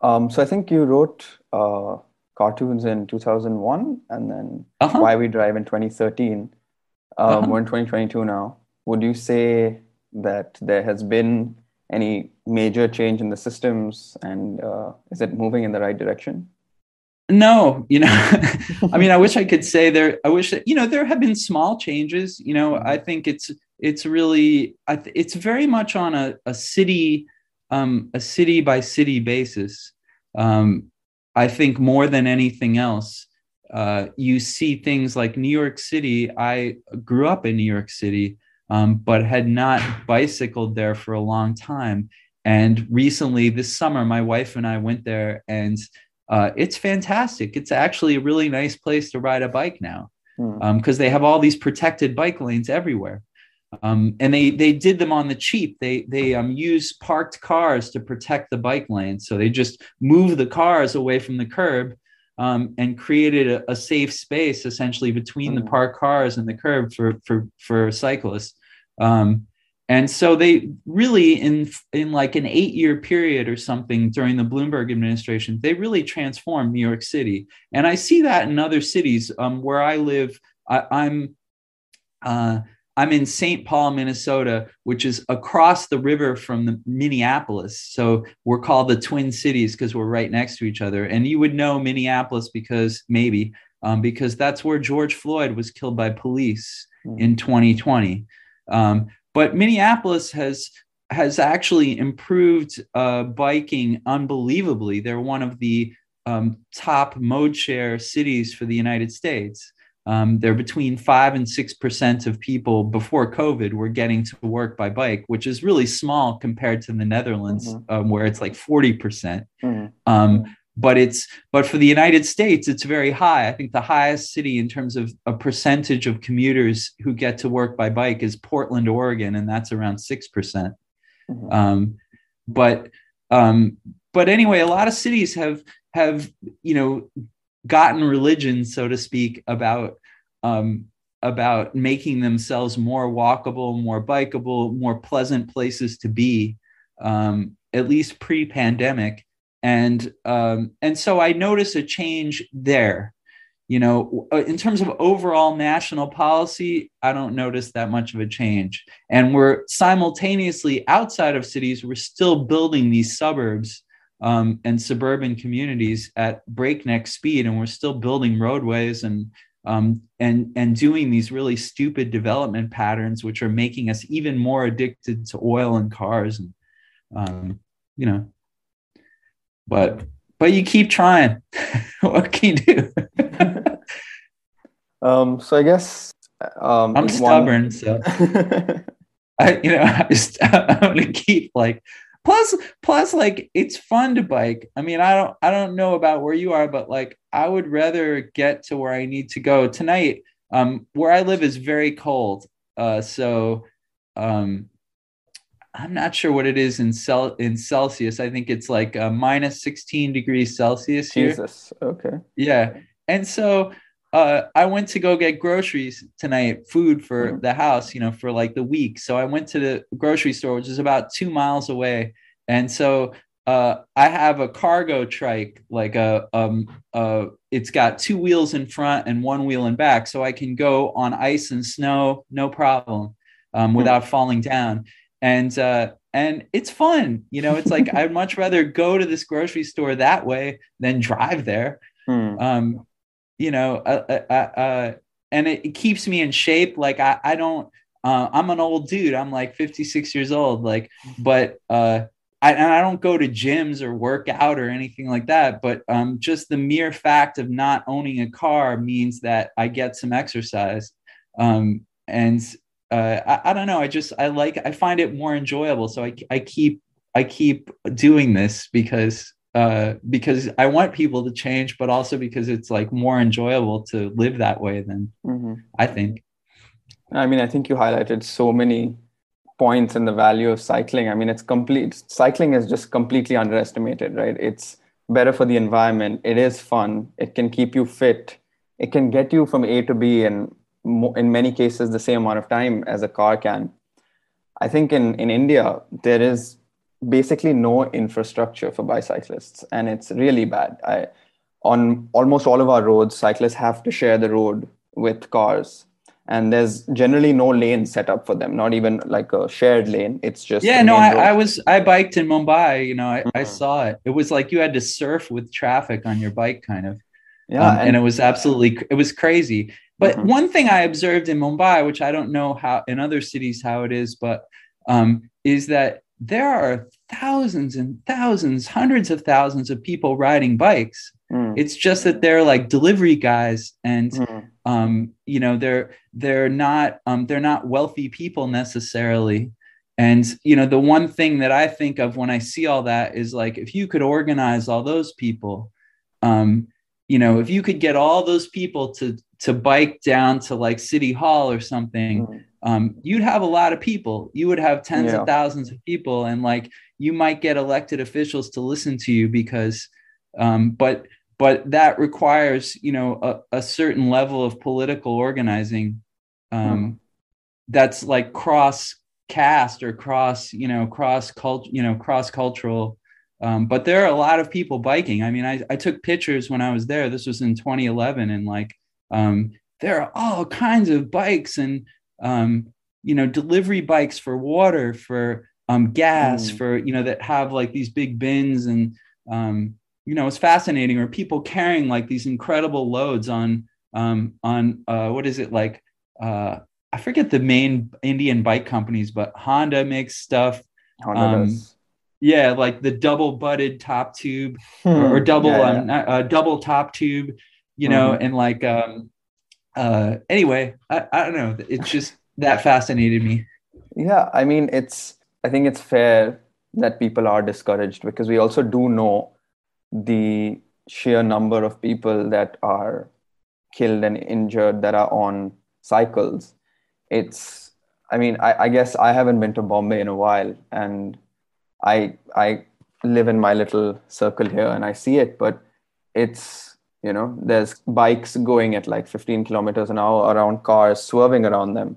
Um, so I think you wrote uh, cartoons in 2001, and then uh-huh. Why We Drive in 2013. Um, uh-huh. We're in 2022 now. Would you say that there has been any major change in the systems and uh, is it moving in the right direction no you know (laughs) i mean i wish i could say there i wish that you know there have been small changes you know i think it's it's really th- it's very much on a, a city um, a city by city basis um, i think more than anything else uh, you see things like new york city i grew up in new york city um, but had not bicycled there for a long time. And recently, this summer, my wife and I went there, and uh, it's fantastic. It's actually a really nice place to ride a bike now because hmm. um, they have all these protected bike lanes everywhere. Um, and they they did them on the cheap. They they um, use parked cars to protect the bike lanes. So they just move the cars away from the curb um, and created a, a, safe space essentially between mm. the hmm. parked cars and the curb for for for cyclists. Um, and so they really in in like an eight year period or something during the bloomberg administration they really transformed new york city and i see that in other cities um, where i live I, am uh, i'm in st paul minnesota which is across the river from the minneapolis so we're called the twin cities because we're right next to each other and you would know minneapolis because maybe um, because that's where george floyd was killed by police mm. in 2020 um, but Minneapolis has has actually improved uh, biking unbelievably. They're one of the um, top mode share cities for the United States. Um, they're between five and six percent of people before COVID were getting to work by bike, which is really small compared to the Netherlands, mm-hmm. um, where it's like forty percent. Mm-hmm. Um, but it's but for the United States, it's very high. I think the highest city in terms of a percentage of commuters who get to work by bike is Portland, Oregon, and that's around six percent. Mm-hmm. Um, but um, but anyway, a lot of cities have have you know gotten religion, so to speak, about um, about making themselves more walkable, more bikeable, more pleasant places to be. Um, at least pre-pandemic and um, and so I notice a change there. You know, uh, in terms of overall national policy, I don't notice that much of a change. And we're simultaneously outside of cities, we're still building these suburbs um, and suburban communities at breakneck speed, and we're still building roadways and um, and and doing these really stupid development patterns, which are making us even more addicted to oil and cars, and um, you know, but but you keep trying. (laughs) what can you do? (laughs) um, so I guess um, I'm stubborn, one... so (laughs) I, you know, I just, I'm gonna keep like. Plus, plus, like it's fun to bike. I mean, I don't, I don't know about where you are, but like, I would rather get to where I need to go tonight. Um, where I live is very cold, uh, so um, I'm not sure what it is in cel in Celsius. I think it's like uh, minus 16 degrees Celsius here. Jesus. Okay. Yeah. And so uh, I went to go get groceries tonight, food for mm. the house, you know, for like the week. So I went to the grocery store, which is about two miles away. And so uh, I have a cargo trike, like a, um, uh, it's got two wheels in front and one wheel in back. So I can go on ice and snow, no problem, um, mm. without falling down and uh, and it's fun. You know, it's like (laughs) I'd much rather go to this grocery store that way than drive there. Hmm. Um, you know, uh, uh, uh, uh and it, keeps me in shape. Like I, I don't. Uh, I'm an old dude. I'm like 56 years old. Like, but uh, I, and I don't go to gyms or work out or anything like that. But um, just the mere fact of not owning a car means that I get some exercise. Um, and uh, I, I, don't know. I just I like I find it more enjoyable. So I I keep I keep doing this because uh, because I want people to change, but also because it's like more enjoyable to live that way than mm-hmm. I think. I mean, I think you highlighted so many points in the value of cycling. I mean, it's complete. Cycling is just completely underestimated, right? It's better for the environment. It is fun. It can keep you fit. It can get you from A to B and in many cases the same amount of time as a car can. I think in, in India, there is basically no infrastructure for bicyclists, and it's really bad. I, on almost all of our roads, cyclists have to share the road with cars. And there's generally no lane set up for them, not even like a shared lane. It's just yeah. No, I, I, was I biked in Mumbai. You know, I, mm-hmm. I saw it. It was like you had to surf with traffic on your bike, kind of. Yeah, um, and, and, it was absolutely it was crazy. But mm-hmm. one thing I observed in Mumbai, which I don't know how in other cities how it is, but um, is that there are thousands and thousands, hundreds of thousands of people riding bikes. Mm. It's just that they're like delivery guys, and mm. um, you know they're they're not um, they're not wealthy people necessarily. And you know the one thing that I think of when I see all that is like if you could organize all those people, um, you know, if you could get all those people to to bike down to like city hall or something mm. Um, you'd have a lot of people you would have tens yeah. of thousands of people and like you might get elected officials to listen to you because um, but but that requires you know a, a certain level of political organizing um, mm. that's like cross caste or cross you know cross cult you know cross cultural um, but there are a lot of people biking i mean I, I took pictures when i was there this was in 2011 and like um, there are all kinds of bikes and um, you know delivery bikes for water for um, gas mm. for you know that have like these big bins and um, you know it's fascinating or people carrying like these incredible loads on um, on uh, what is it like uh, I forget the main Indian bike companies, but Honda makes stuff. Honda um, does. Yeah, like the double butted top tube hmm. or, or, double yeah, um, yeah. Uh, double top tube, you know, mm-hmm. and like um uh anyway, I, I don't know. It's just that fascinated me. Yeah, I mean it's I think it's fair that people are discouraged because we also do know the sheer number of people that are killed and injured that are on cycles it's i mean I, I, guess i haven't been to bombay in a while and i i live in my little circle here and i see it but it's you know there's bikes going at like 15 kilometers an hour around cars swerving around them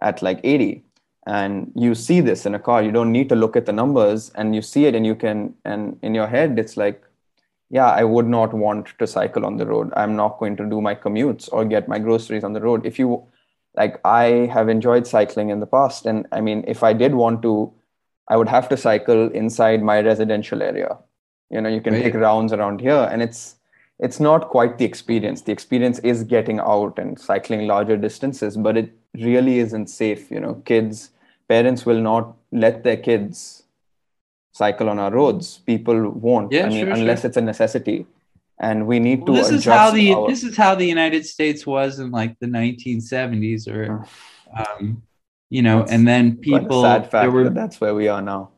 at like 80 and you see this in a car you don't need to look at the numbers and you see it and you can and in your head it's like yeah i would not want to cycle on the road i'm not going to do my commutes or get my groceries on the road if you like I have enjoyed cycling in the past. And I mean, if I did want to, I would have to cycle inside my residential area. You know, you can right. take rounds around here and it's it's not quite the experience. The experience is getting out and cycling larger distances, but it really isn't safe. You know, kids, parents will not let their kids cycle on our roads. People won't. Yeah, I mean, sure, unless sure. it's a necessity and we need well, to this is how the our... this is how the united states was in like the 1970s or um, you know and then people sad fact were, that that's where we are now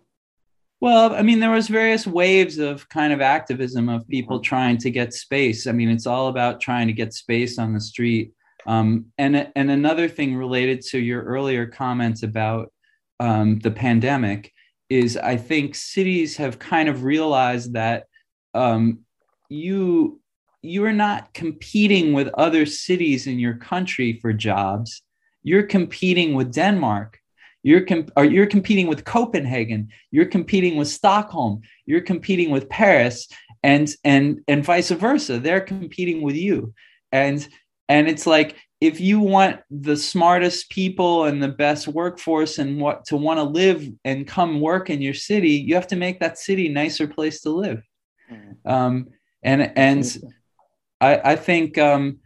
well i mean there was various waves of kind of activism of people mm-hmm. trying to get space i mean it's all about trying to get space on the street um, and and another thing related to your earlier comments about um, the pandemic is i think cities have kind of realized that um, you you are not competing with other cities in your country for jobs. You're competing with Denmark. You're comp- or you're competing with Copenhagen. You're competing with Stockholm. You're competing with Paris, and and and vice versa. They're competing with you, and and it's like if you want the smartest people and the best workforce and what to want to live and come work in your city, you have to make that city a nicer place to live. Mm. Um, and and I, I think um,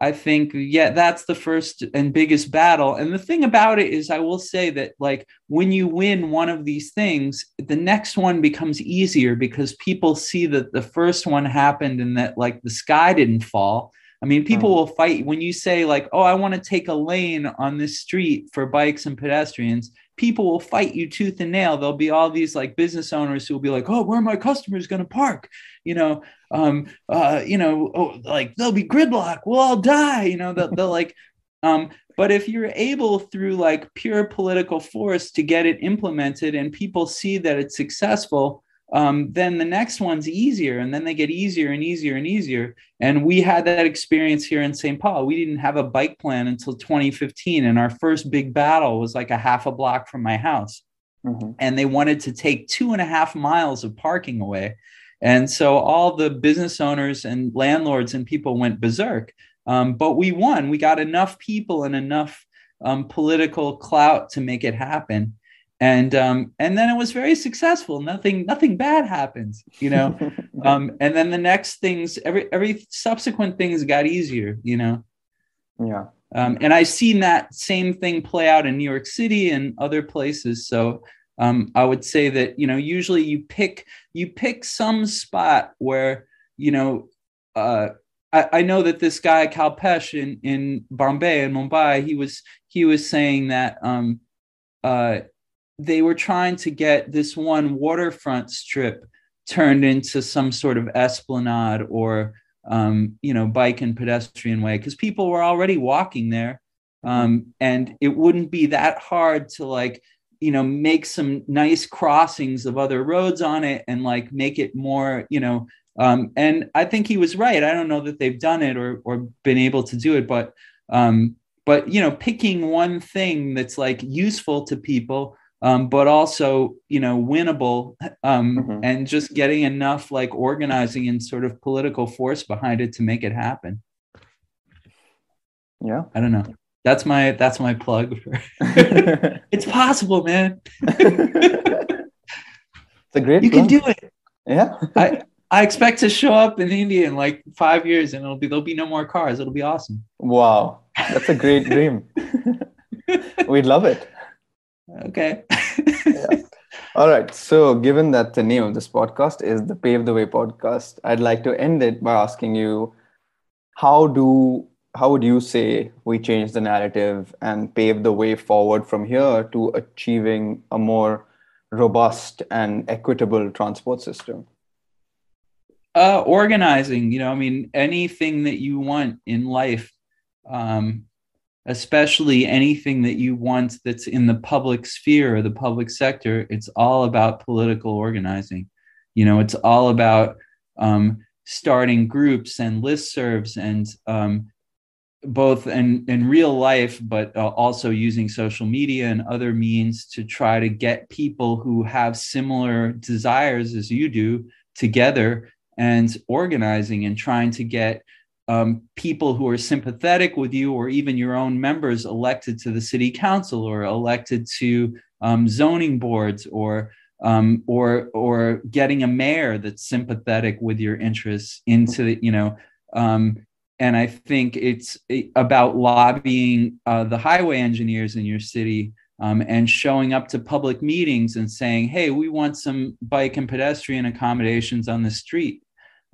I think yeah, that's the first and biggest battle. And the thing about it is, I will say that like when you win one of these things, the next one becomes easier because people see that the first one happened and that like the sky didn't fall. I mean, people hmm. will fight when you say like, "Oh, I want to take a lane on this street for bikes and pedestrians." People will fight you tooth and nail. There'll be all these like business owners who will be like, "Oh, where are my customers going to park?" You know, um, uh, you know, oh, like there'll be gridlock. We'll all die. You know, they'll, they'll like, um, but if you're able through like pure political force to get it implemented and people see that it's successful, um, then the next one's easier and then they get easier and easier and easier. And we had that experience here in St. Paul. We didn't have a bike plan until 2015. And our first big battle was like a half a block from my house. Mm-hmm. And they wanted to take two and a half miles of parking away. And so all the business owners and landlords and people went berserk. Um, but we won. We got enough people and enough um, political clout to make it happen and um, and then it was very successful. Nothing nothing bad happens, you know. (laughs) um, and then the next things, every every subsequent things got easier, you know. Yeah. Um, and I've seen that same thing play out in New York City and other places. So um, I would say that you know usually you pick you pick some spot where you know. Uh, I, I know that this guy Kalpesh in in Bombay and Mumbai, he was he was saying that um, uh, they were trying to get this one waterfront strip turned into some sort of esplanade or um, you know bike and pedestrian way because people were already walking there. Um, and it wouldn't be that hard to like you know make some nice crossings of other roads on it and like make it more you know um, and i think he was right. I don't know that they've done it or or been able to do it but um, but you know picking one thing that's like useful to people um, but also you know winnable um, mm-hmm. and just getting enough like organizing and sort of political force behind it to make it happen. Yeah. I don't know. That's my that's my plug (laughs) (laughs) it's possible man. (laughs) It's a great you plug. can do it. Yeah. I i expect to show up in india in like five years and it'll be there'll be no more cars. It'll be awesome. Wow. That's a great dream. We'd love it okay yeah. (laughs) all right so given that the name of this podcast is the pave the way podcast i'd like to end it by asking you how do how would you say we change the narrative and pave the way forward from here to achieving a more robust and equitable transport system? Uh, organizing, you know, I mean, anything that you want in life, um, especially anything that you want that's in the public sphere or the public sector, it's all about political organizing. You know, it's all about um, starting groups and listservs and um, both in, in real life, but uh, also using social media and other means to try to get people who have similar desires as you do together and organizing and trying to get um, people who are sympathetic with you or even your own members elected to the city council or elected to um, zoning boards or um, or or getting a mayor that's sympathetic with your interests into the, you know um, and I think it's about lobbying uh, the highway engineers in your city um, and showing up to public meetings and saying, "Hey, we want some bike and pedestrian accommodations on the street."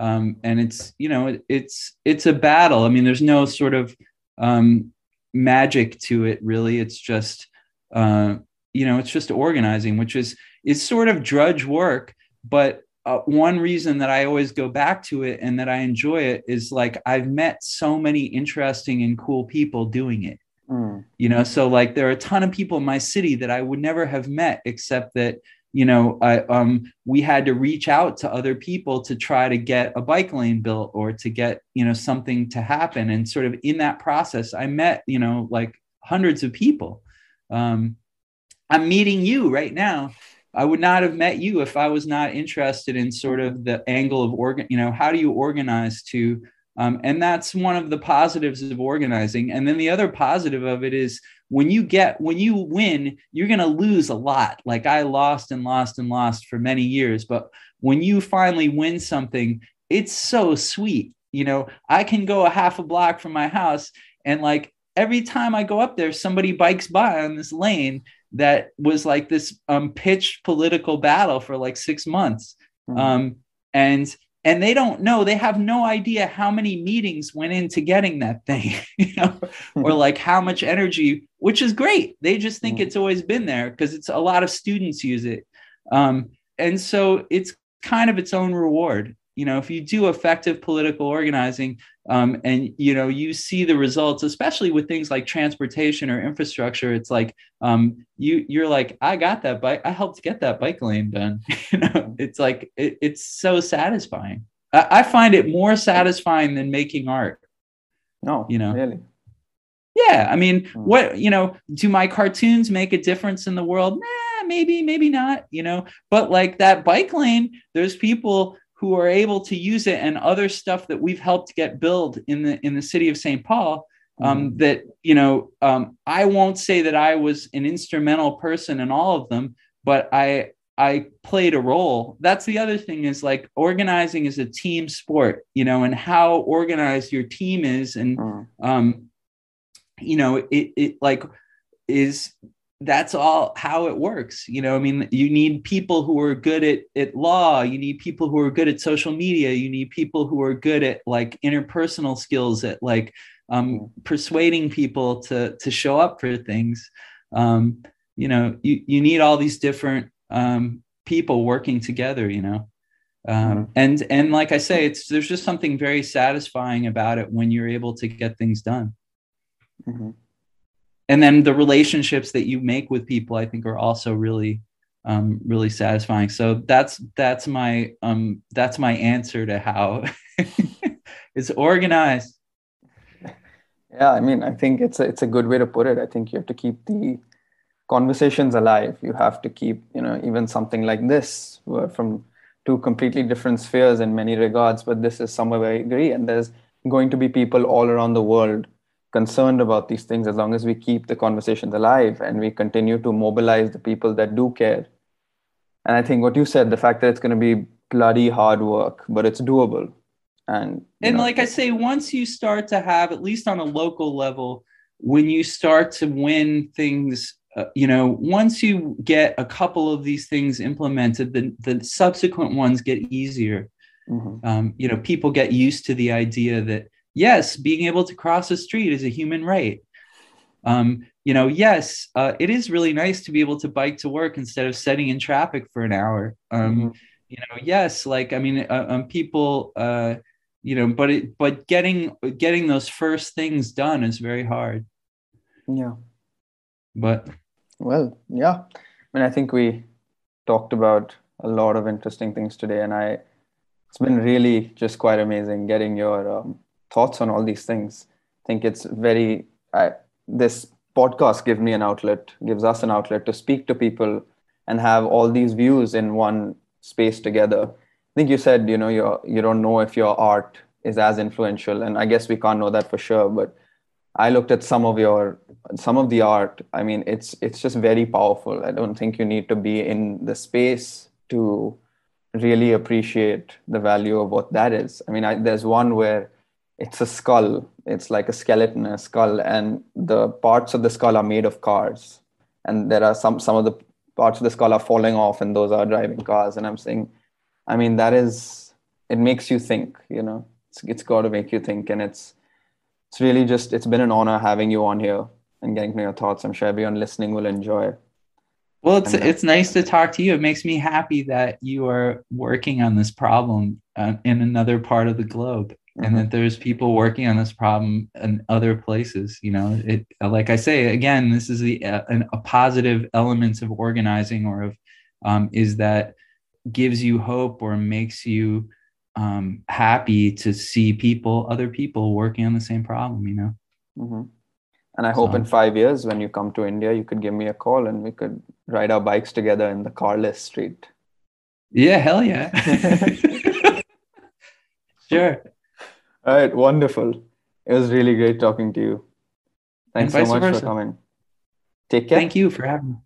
Um, and it's you know it, it's it's a battle. I mean, there's no sort of um, magic to it really. It's just uh, you know it's just organizing, which is is sort of drudge work, but uh, one reason that I always go back to it and that I enjoy it is like I've met so many interesting and cool people doing it. Mm. You know, so like there are a ton of people in my city that I would never have met except that you know I, um, we had to reach out to other people to try to get a bike lane built or to get you know something to happen. And sort of in that process i met you know like hundreds of people. Um, i'm meeting you right now. I would not have met you if I was not interested in sort of the angle of organ, you know, how do you organize to, um, and that's one of the positives of organizing. And then the other positive of it is when you get, when you win, you're going to lose a lot. Like I lost and lost and lost for many years. But when you finally win something, it's so sweet. You know, I can go a half a block from my house and like every time I go up there, somebody bikes by on this lane that was like this um, pitched political battle for like six months. Mm-hmm. Um, and and they don't know they have no idea how many meetings went into getting that thing (laughs) you know or like how much energy which is great. They just think mm-hmm. it's always been there because it's a lot of students use it. Um, and so it's kind of its own reward you know if you do effective political organizing um, and you know you see the results especially with things like transportation or infrastructure it's like um, you you're like i got that bike i helped get that bike lane done. (laughs) You know it's like it, it's so satisfying. I, I, find it more satisfying than making art. No you know? really. Yeah i mean hmm. what you know do my cartoons make a difference in the world? Nah, maybe maybe not you know? But like that bike lane there's people who are able to use it and other stuff that we've helped get built in the in the city of St. Paul. Um, mm That you know, um, I won't say that I was an instrumental person in all of them, but I I played a role. That's the other thing is like organizing is a team sport, you know, and how organized your team is, and mm um, you know, it it like is that's all how it works you know i mean you need people who are good at, at law you need people who are good at social media you need people who are good at like interpersonal skills at like um, persuading people to to show up for things. Um, you know you, you need all these different um, people working together you know? Um, mm-hmm. and and like i say it's there's just something very satisfying about it when you're able to get things done. Mm-hmm and then the relationships that you make with people i think are also really um, really satisfying so that's that's my um, that's my answer to how (laughs) it's organized Yeah, I mean, I think it's a, it's a good way to put it. I think you have to keep the conversations alive. You have to keep, you know, even something like this, from two completely different spheres in many regards, but this is somewhere where I agree. And there's going to be people all around the world concerned about these things as long as we keep the conversations alive and we continue to mobilize the people that do care. And I think what you said, the fact that it's going to be bloody hard work, but it's doable. And and know, like I say, once you start to have, at least on a local level, when you start to win things uh, you know, once you get a couple of these things implemented, then the subsequent ones get easier. Mm-hmm. Um, you know, people get used to the idea that yes, being able to cross a street is a human right. Um, you know, yes, uh, it is really nice to be able to bike to work instead of sitting in traffic for an hour. Um, mm-hmm. You know, yes, like I mean, uh, um, people, uh, you know, but it, but getting getting those first things done is very hard. Yeah. But well, yeah. I mean, I think we talked about a lot of interesting things today, and I it's been really just quite amazing getting your um, thoughts on all these things. I think it's very I, this podcast gives me an outlet, gives us an outlet to speak to people and have all these views in one space together. I think you said you know you you don't know if your art is as influential, and I guess we can't know that for sure, but I looked at some of your some of the art. I mean, it's it's just very powerful. I don't think you need to be in the space to really appreciate the value of what that is. I mean, I, there's one where it's a skull. It's like a skeleton, a skull, and the parts of the skull are made of cars. And there are some some of the parts of the skull are falling off, and those are driving cars. And I'm saying, I mean, that is it makes you think. You know, it's it's got to make you think, and it's it's really just it's been an honor having you on here and getting to your thoughts. I'm sure everyone listening will enjoy. Well, it's uh, it's nice to talk to you. It makes me happy that you are working on this problem uh, in another part of the globe, mm-hmm. and that there's people working on this problem in other places. You know, it like I say again, this is the uh, an, a positive elements of organizing or of um, is that gives you hope or makes you um, happy to see people, other people working on the same problem, you know? Mm-hmm. And I hope in five years, when you come to India, you could give me a call and we could ride our bikes together in the carless street. Yeah, hell yeah. (laughs) (laughs) sure. All right, wonderful. It was really great talking to you. Thanks so much versa. for coming. Take care. Thank you for having me.